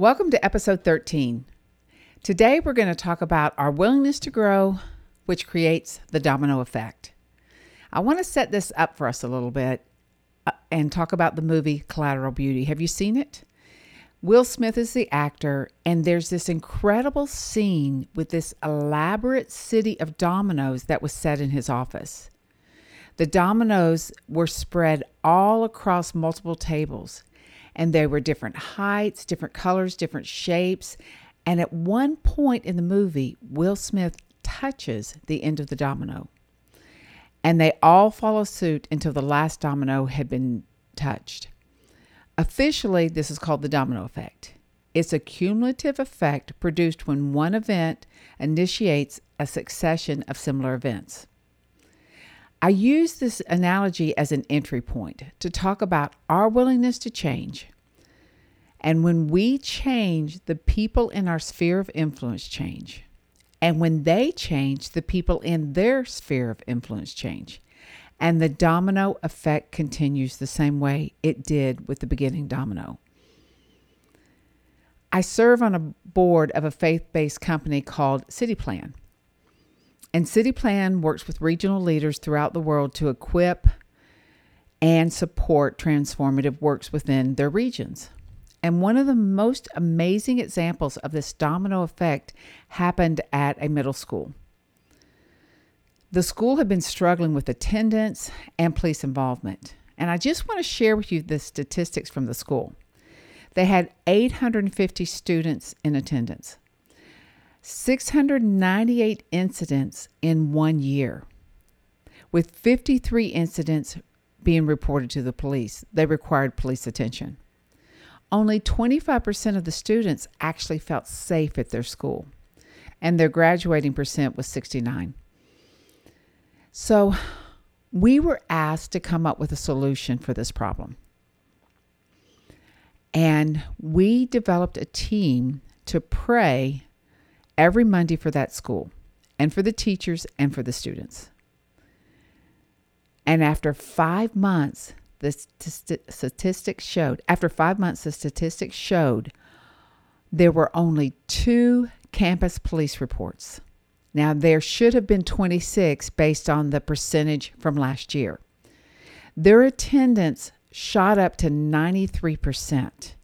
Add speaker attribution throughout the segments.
Speaker 1: Welcome to episode 13. Today we're going to talk about our willingness to grow, which creates the domino effect. I want to set this up for us a little bit uh, and talk about the movie Collateral Beauty. Have you seen it? Will Smith is the actor, and there's this incredible scene with this elaborate city of dominoes that was set in his office. The dominoes were spread all across multiple tables, and they were different heights, different colors, different shapes. And at one point in the movie, Will Smith touches the end of the domino. And they all follow suit until the last domino had been touched. Officially, this is called the domino effect. It's a cumulative effect produced when one event initiates a succession of similar events. I use this analogy as an entry point to talk about our willingness to change. And when we change, the people in our sphere of influence change. And when they change, the people in their sphere of influence change. And the domino effect continues the same way it did with the beginning domino. I serve on a board of a faith based company called City Plan. And City Plan works with regional leaders throughout the world to equip and support transformative works within their regions. And one of the most amazing examples of this domino effect happened at a middle school. The school had been struggling with attendance and police involvement. And I just want to share with you the statistics from the school. They had 850 students in attendance, 698 incidents in one year, with 53 incidents being reported to the police. They required police attention. Only 25% of the students actually felt safe at their school, and their graduating percent was 69. So, we were asked to come up with a solution for this problem. And we developed a team to pray every Monday for that school and for the teachers and for the students. And after five months, the statistics showed, after five months, the statistics showed there were only two campus police reports. Now, there should have been 26 based on the percentage from last year. Their attendance shot up to 93%.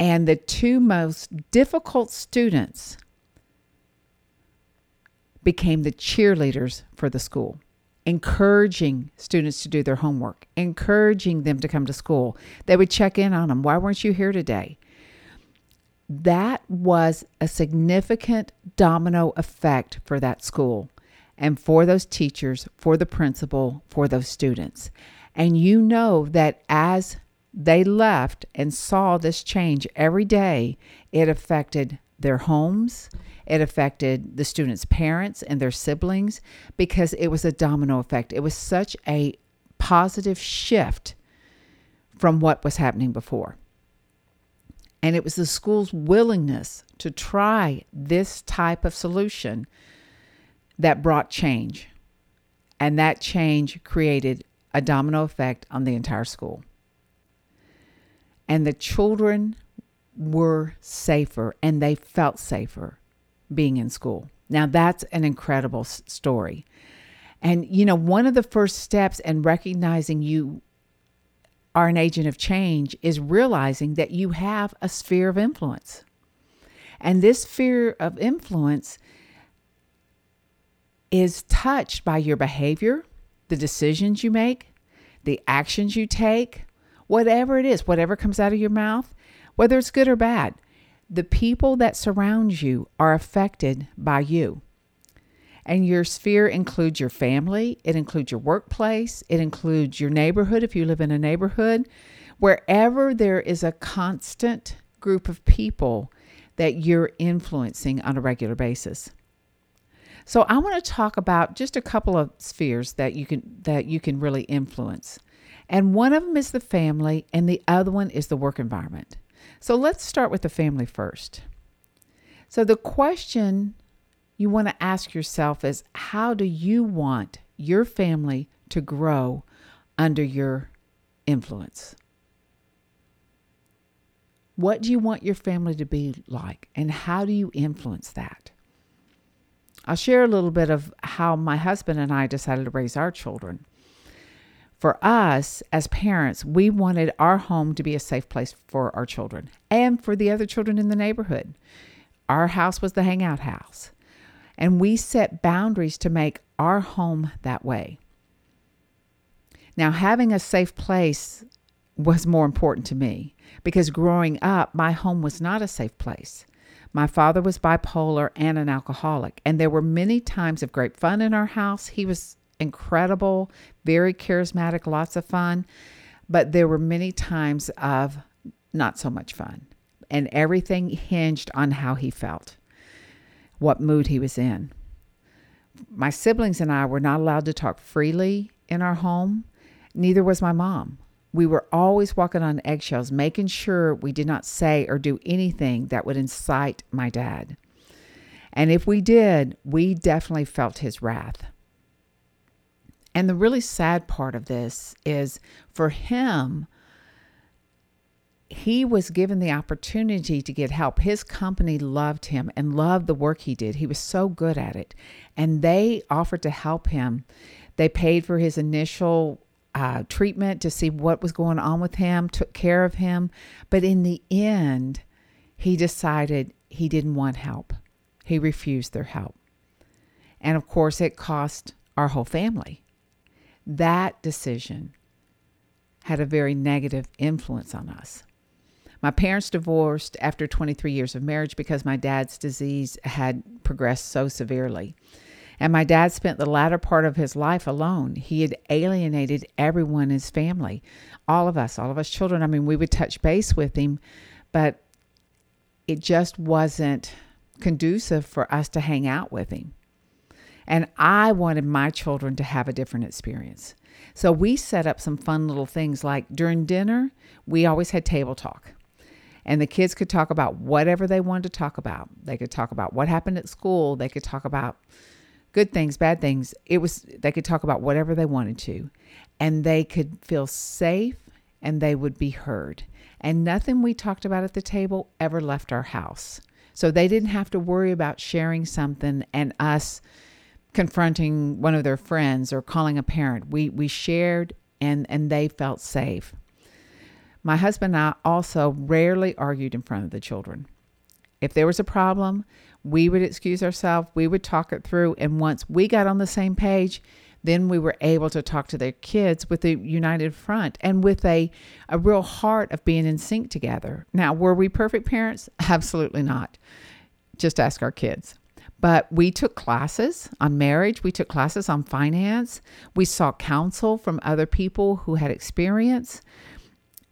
Speaker 1: And the two most difficult students became the cheerleaders for the school, encouraging students to do their homework, encouraging them to come to school. They would check in on them. Why weren't you here today? That was a significant domino effect for that school and for those teachers, for the principal, for those students. And you know that as they left and saw this change every day, it affected their homes, it affected the students' parents and their siblings because it was a domino effect. It was such a positive shift from what was happening before. And it was the school's willingness to try this type of solution that brought change. And that change created a domino effect on the entire school. And the children were safer and they felt safer being in school. Now, that's an incredible story. And, you know, one of the first steps in recognizing you are an agent of change is realizing that you have a sphere of influence. And this sphere of influence is touched by your behavior, the decisions you make, the actions you take, whatever it is, whatever comes out of your mouth, whether it's good or bad. The people that surround you are affected by you. And your sphere includes your family, it includes your workplace, it includes your neighborhood if you live in a neighborhood. Wherever there is a constant group of people that you're influencing on a regular basis. So I want to talk about just a couple of spheres that you can that you can really influence. And one of them is the family and the other one is the work environment. So let's start with the family first. So the question you want to ask yourself is how do you want your family to grow under your influence? What do you want your family to be like? And how do you influence that? I'll share a little bit of how my husband and I decided to raise our children. For us as parents, we wanted our home to be a safe place for our children and for the other children in the neighborhood. Our house was the hangout house. And we set boundaries to make our home that way. Now, having a safe place was more important to me because growing up, my home was not a safe place. My father was bipolar and an alcoholic, and there were many times of great fun in our house. He was incredible, very charismatic, lots of fun, but there were many times of not so much fun. And everything hinged on how he felt, what mood he was in. My siblings and I were not allowed to talk freely in our home, neither was my mom. We were always walking on eggshells, making sure we did not say or do anything that would incite my dad. And if we did, we definitely felt his wrath. And the really sad part of this is for him, he was given the opportunity to get help. His company loved him and loved the work he did. He was so good at it. And they offered to help him. They paid for his initial uh, treatment to see what was going on with him, took care of him. But in the end, he decided he didn't want help. He refused their help. And of course, it cost our whole family. That decision had a very negative influence on us. My parents divorced after 23 years of marriage because my dad's disease had progressed so severely. And my dad spent the latter part of his life alone. He had alienated everyone in his family, all of us, all of us children. I mean, we would touch base with him, but it just wasn't conducive for us to hang out with him. And I wanted my children to have a different experience. So we set up some fun little things like during dinner, we always had table talk. And the kids could talk about whatever they wanted to talk about. They could talk about what happened at school. They could talk about good things, bad things. It was they could talk about whatever they wanted to, and they could feel safe and they would be heard. And nothing we talked about at the table ever left our house. So they didn't have to worry about sharing something and us confronting one of their friends or calling a parent. We we shared and and they felt safe. My husband and I also rarely argued in front of the children. If there was a problem, we would excuse ourselves, we would talk it through, and once we got on the same page, then we were able to talk to their kids with a united front and with a, a real heart of being in sync together. Now, were we perfect parents? Absolutely not. Just ask our kids. But we took classes on marriage, we took classes on finance, we sought counsel from other people who had experience,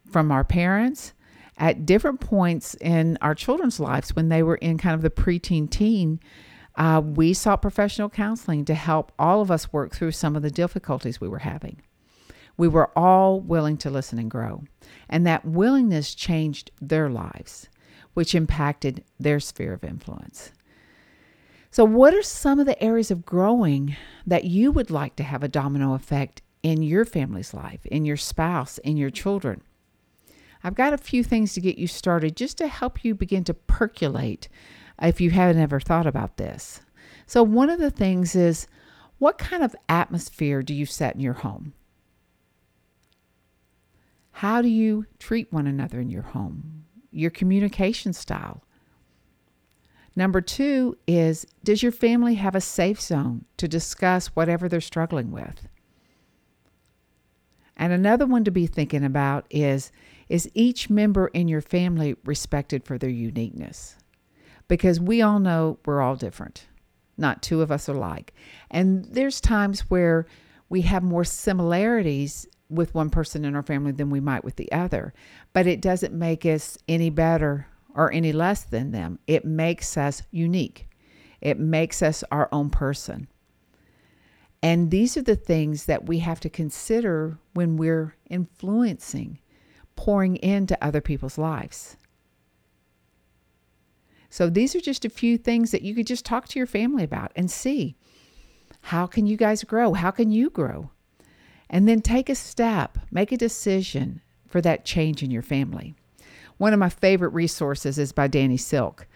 Speaker 1: from our parents at different points in our children's lives when they were in kind of the preteen teen. Uh, we sought professional counseling to help all of us work through some of the difficulties we were having. We were all willing to listen and grow. And that willingness changed their lives, which impacted their sphere of influence. So, what are some of the areas of growing that you would like to have a domino effect in your family's life, in your spouse, in your children? I've got a few things to get you started just to help you begin to percolate if you haven't ever thought about this. So, one of the things is what kind of atmosphere do you set in your home? How do you treat one another in your home? Your communication style. Number two is Does your family have a safe zone to discuss whatever they're struggling with? And another one to be thinking about is is each member in your family respected for their uniqueness? Because we all know we're all different. Not two of us are alike. And there's times where we have more similarities with one person in our family than we might with the other. But it doesn't make us any better or any less than them. It makes us unique, it makes us our own person. And these are the things that we have to consider when we're influencing pouring into other people's lives. So these are just a few things that you could just talk to your family about and see how can you guys grow? How can you grow? And then take a step, make a decision for that change in your family. One of my favorite resources is by Danny Silk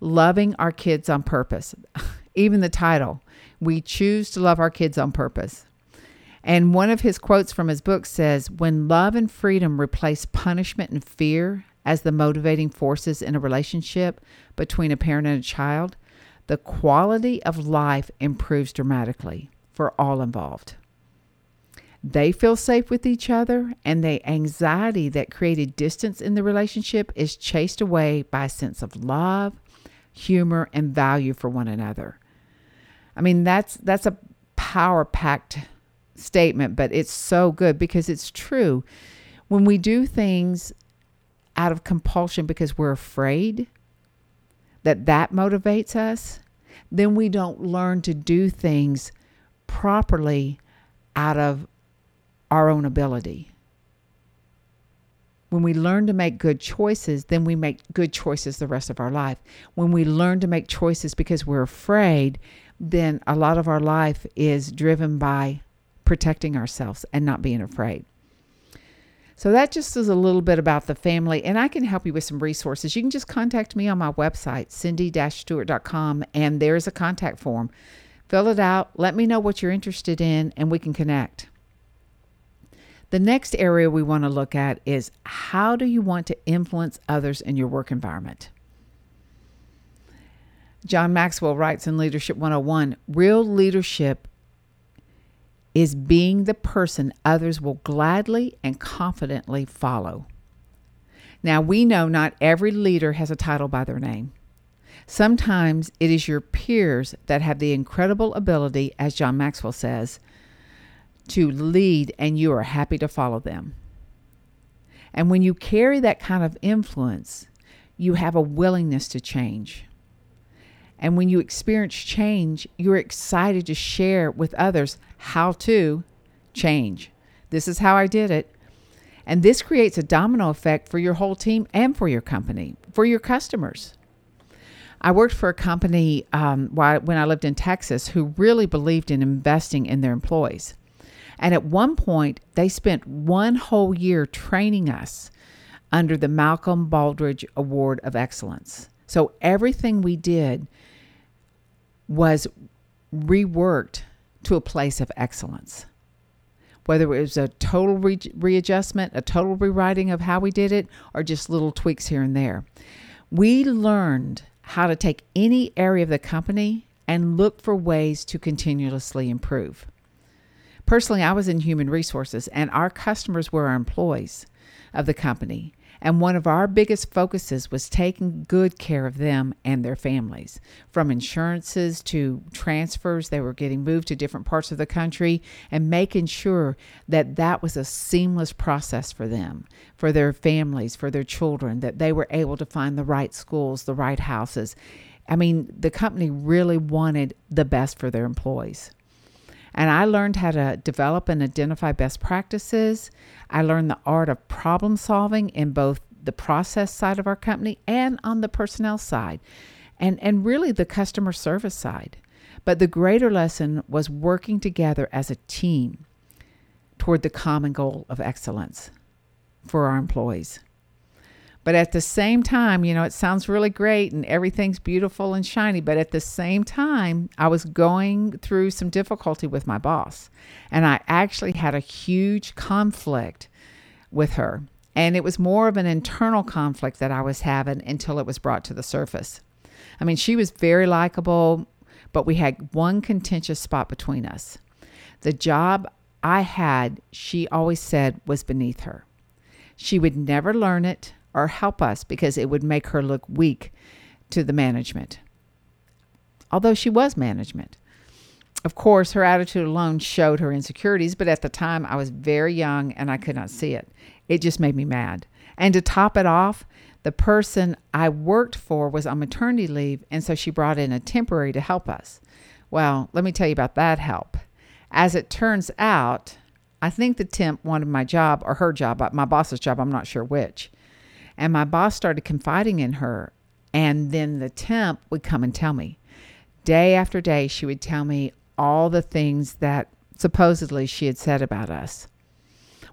Speaker 1: Loving Our Kids on Purpose. Even the title, We Choose to Love Our Kids on Purpose. And one of his quotes from his book says When love and freedom replace punishment and fear as the motivating forces in a relationship between a parent and a child, the quality of life improves dramatically for all involved. They feel safe with each other, and the anxiety that created distance in the relationship is chased away by a sense of love, humor, and value for one another. I mean, that's that's a power packed statement, but it's so good because it's true. When we do things out of compulsion because we're afraid that that motivates us, then we don't learn to do things properly out of our own ability. When we learn to make good choices, then we make good choices the rest of our life. When we learn to make choices because we're afraid, then a lot of our life is driven by protecting ourselves and not being afraid. So that just is a little bit about the family, and I can help you with some resources. You can just contact me on my website, cindy-stewart.com, and there's a contact form. Fill it out, let me know what you're interested in, and we can connect. The next area we want to look at is how do you want to influence others in your work environment? John Maxwell writes in Leadership 101 Real leadership is being the person others will gladly and confidently follow. Now, we know not every leader has a title by their name. Sometimes it is your peers that have the incredible ability, as John Maxwell says, to lead and you are happy to follow them. And when you carry that kind of influence, you have a willingness to change. And when you experience change, you're excited to share with others how to change. This is how I did it. And this creates a domino effect for your whole team and for your company, for your customers. I worked for a company um, when I lived in Texas who really believed in investing in their employees. And at one point, they spent one whole year training us under the Malcolm Baldrige Award of Excellence. So everything we did was reworked to a place of excellence. Whether it was a total re- readjustment, a total rewriting of how we did it, or just little tweaks here and there. We learned how to take any area of the company and look for ways to continuously improve. Personally, I was in human resources, and our customers were our employees of the company. And one of our biggest focuses was taking good care of them and their families. From insurances to transfers, they were getting moved to different parts of the country and making sure that that was a seamless process for them, for their families, for their children, that they were able to find the right schools, the right houses. I mean, the company really wanted the best for their employees. And I learned how to develop and identify best practices. I learned the art of problem solving in both the process side of our company and on the personnel side, and, and really the customer service side. But the greater lesson was working together as a team toward the common goal of excellence for our employees. But at the same time, you know, it sounds really great and everything's beautiful and shiny. But at the same time, I was going through some difficulty with my boss. And I actually had a huge conflict with her. And it was more of an internal conflict that I was having until it was brought to the surface. I mean, she was very likable, but we had one contentious spot between us. The job I had, she always said, was beneath her. She would never learn it or help us because it would make her look weak to the management. Although she was management. Of course, her attitude alone showed her insecurities, but at the time I was very young and I could not see it. It just made me mad. And to top it off, the person I worked for was on maternity leave, and so she brought in a temporary to help us. Well, let me tell you about that help. As it turns out, I think the temp wanted my job or her job, my boss's job, I'm not sure which. And my boss started confiding in her. And then the temp would come and tell me. Day after day, she would tell me all the things that supposedly she had said about us.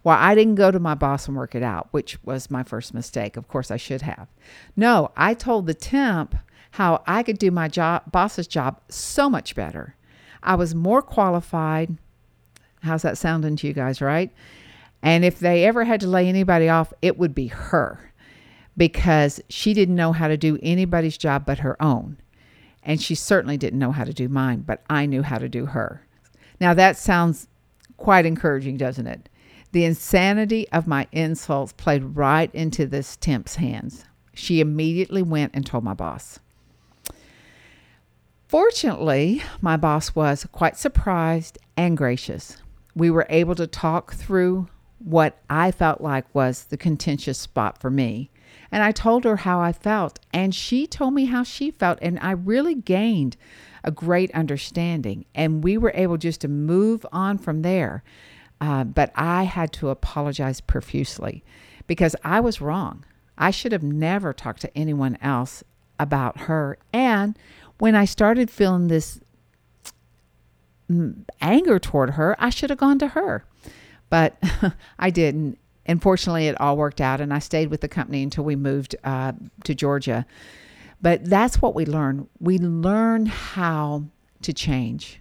Speaker 1: Well, I didn't go to my boss and work it out, which was my first mistake. Of course, I should have. No, I told the temp how I could do my job, boss's job so much better. I was more qualified. How's that sounding to you guys, right? And if they ever had to lay anybody off, it would be her because she didn't know how to do anybody's job but her own. And she certainly didn't know how to do mine, but I knew how to do her. Now that sounds quite encouraging, doesn't it? The insanity of my insults played right into this temp's hands. She immediately went and told my boss. Fortunately, my boss was quite surprised and gracious. We were able to talk through what I felt like was the contentious spot for me. And I told her how I felt, and she told me how she felt, and I really gained a great understanding. And we were able just to move on from there. Uh, but I had to apologize profusely because I was wrong. I should have never talked to anyone else about her. And when I started feeling this anger toward her, I should have gone to her. But I didn't. And fortunately, it all worked out, and I stayed with the company until we moved uh, to Georgia. But that's what we learn. We learn how to change.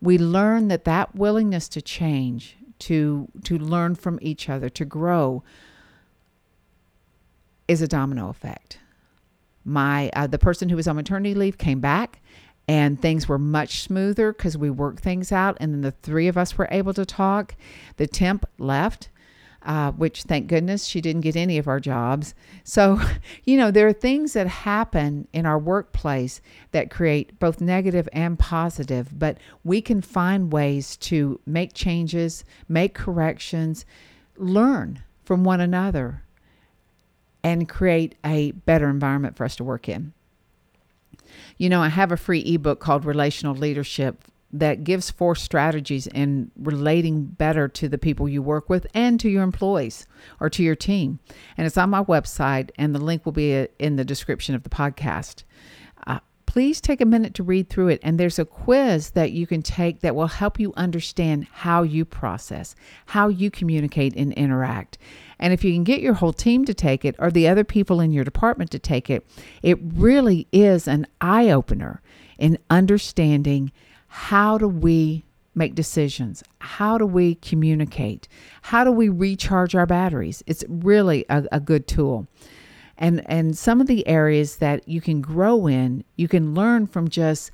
Speaker 1: We learn that that willingness to change, to to learn from each other, to grow, is a domino effect my uh, the person who was on maternity leave came back and things were much smoother because we worked things out and then the three of us were able to talk the temp left uh, which thank goodness she didn't get any of our jobs so you know there are things that happen in our workplace that create both negative and positive but we can find ways to make changes make corrections learn from one another and create a better environment for us to work in. You know, I have a free ebook called Relational Leadership that gives four strategies in relating better to the people you work with and to your employees or to your team. And it's on my website, and the link will be uh, in the description of the podcast uh, please take a minute to read through it. And there's a quiz that you can take that will help you understand how you process, how you communicate and interact. And if you can get your whole team to take it or the other people in your department to take it, it really is an eye opener in understanding how do we make decisions? How do we communicate? How do we recharge our batteries? It's really a, a good tool and and some of the areas that you can grow in you can learn from just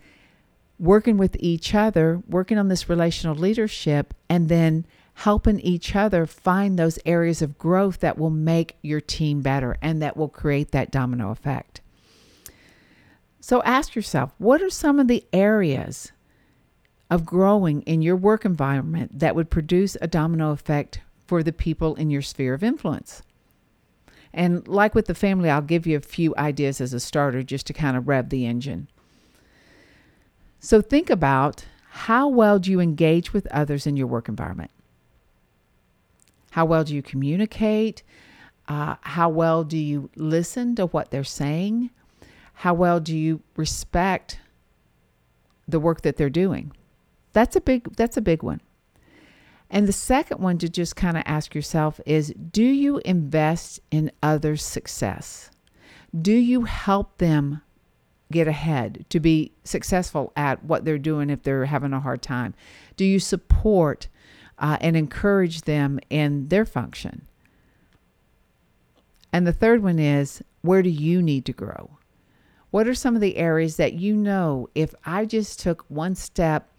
Speaker 1: working with each other working on this relational leadership and then helping each other find those areas of growth that will make your team better and that will create that domino effect so ask yourself what are some of the areas of growing in your work environment that would produce a domino effect for the people in your sphere of influence and like with the family, I'll give you a few ideas as a starter just to kind of rev the engine. So think about how well do you engage with others in your work environment? How well do you communicate? Uh, how well do you listen to what they're saying? How well do you respect the work that they're doing? That's a big that's a big one. And the second one to just kind of ask yourself is do you invest in others' success? Do you help them get ahead, to be successful at what they're doing if they're having a hard time? Do you support uh, and encourage them in their function? And the third one is where do you need to grow? What are some of the areas that you know if I just took one step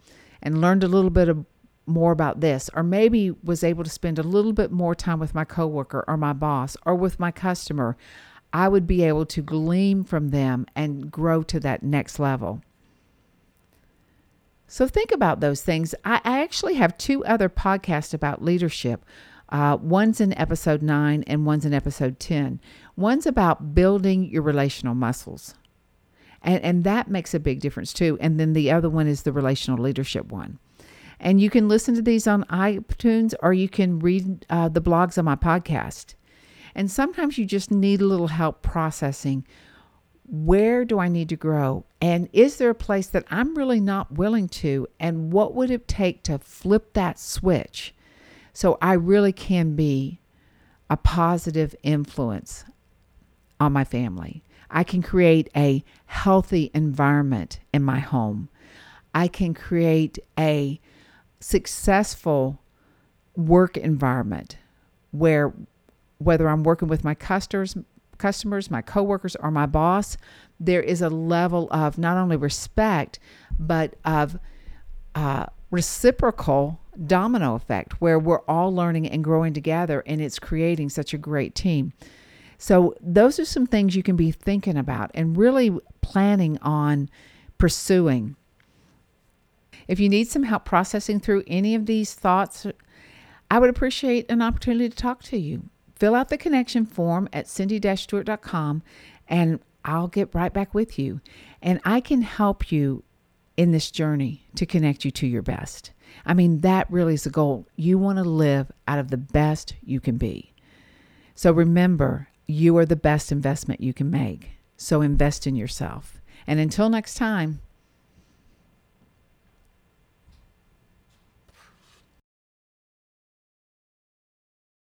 Speaker 1: and learned a little bit of more about this or maybe was able to spend a little bit more time with my coworker or my boss or with my customer i would be able to glean from them and grow to that next level. So think about those things. I, actually have two other podcasts about leadership. Uh, one's in episode 9 and one's in episode 10 one's about building your relational muscles and, and that makes a big difference too and then the other one is the relational leadership one and you can listen to these on iTunes or you can read uh, the blogs on my podcast. And sometimes you just need a little help processing where do I need to grow? And is there a place that I'm really not willing to? And what would it take to flip that switch So I really can be a positive influence on my family. I can create a healthy environment in my home. I can create a successful work environment where whether I'm working with my customers, customers, my coworkers or my boss, there is a level of not only respect but of uh, reciprocal domino effect where we're all learning and growing together and it's creating such a great team. So, those are some things you can be thinking about and really planning on pursuing. If you need some help processing through any of these thoughts, I would appreciate an opportunity to talk to you. Fill out the connection form at cindy-stewart.com and I'll get right back with you. And I can help you in this journey to connect you to your best. I mean, that really is the goal. You want to live out of the best you can be. So remember, you are the best investment you can make. So invest in yourself. And until next time,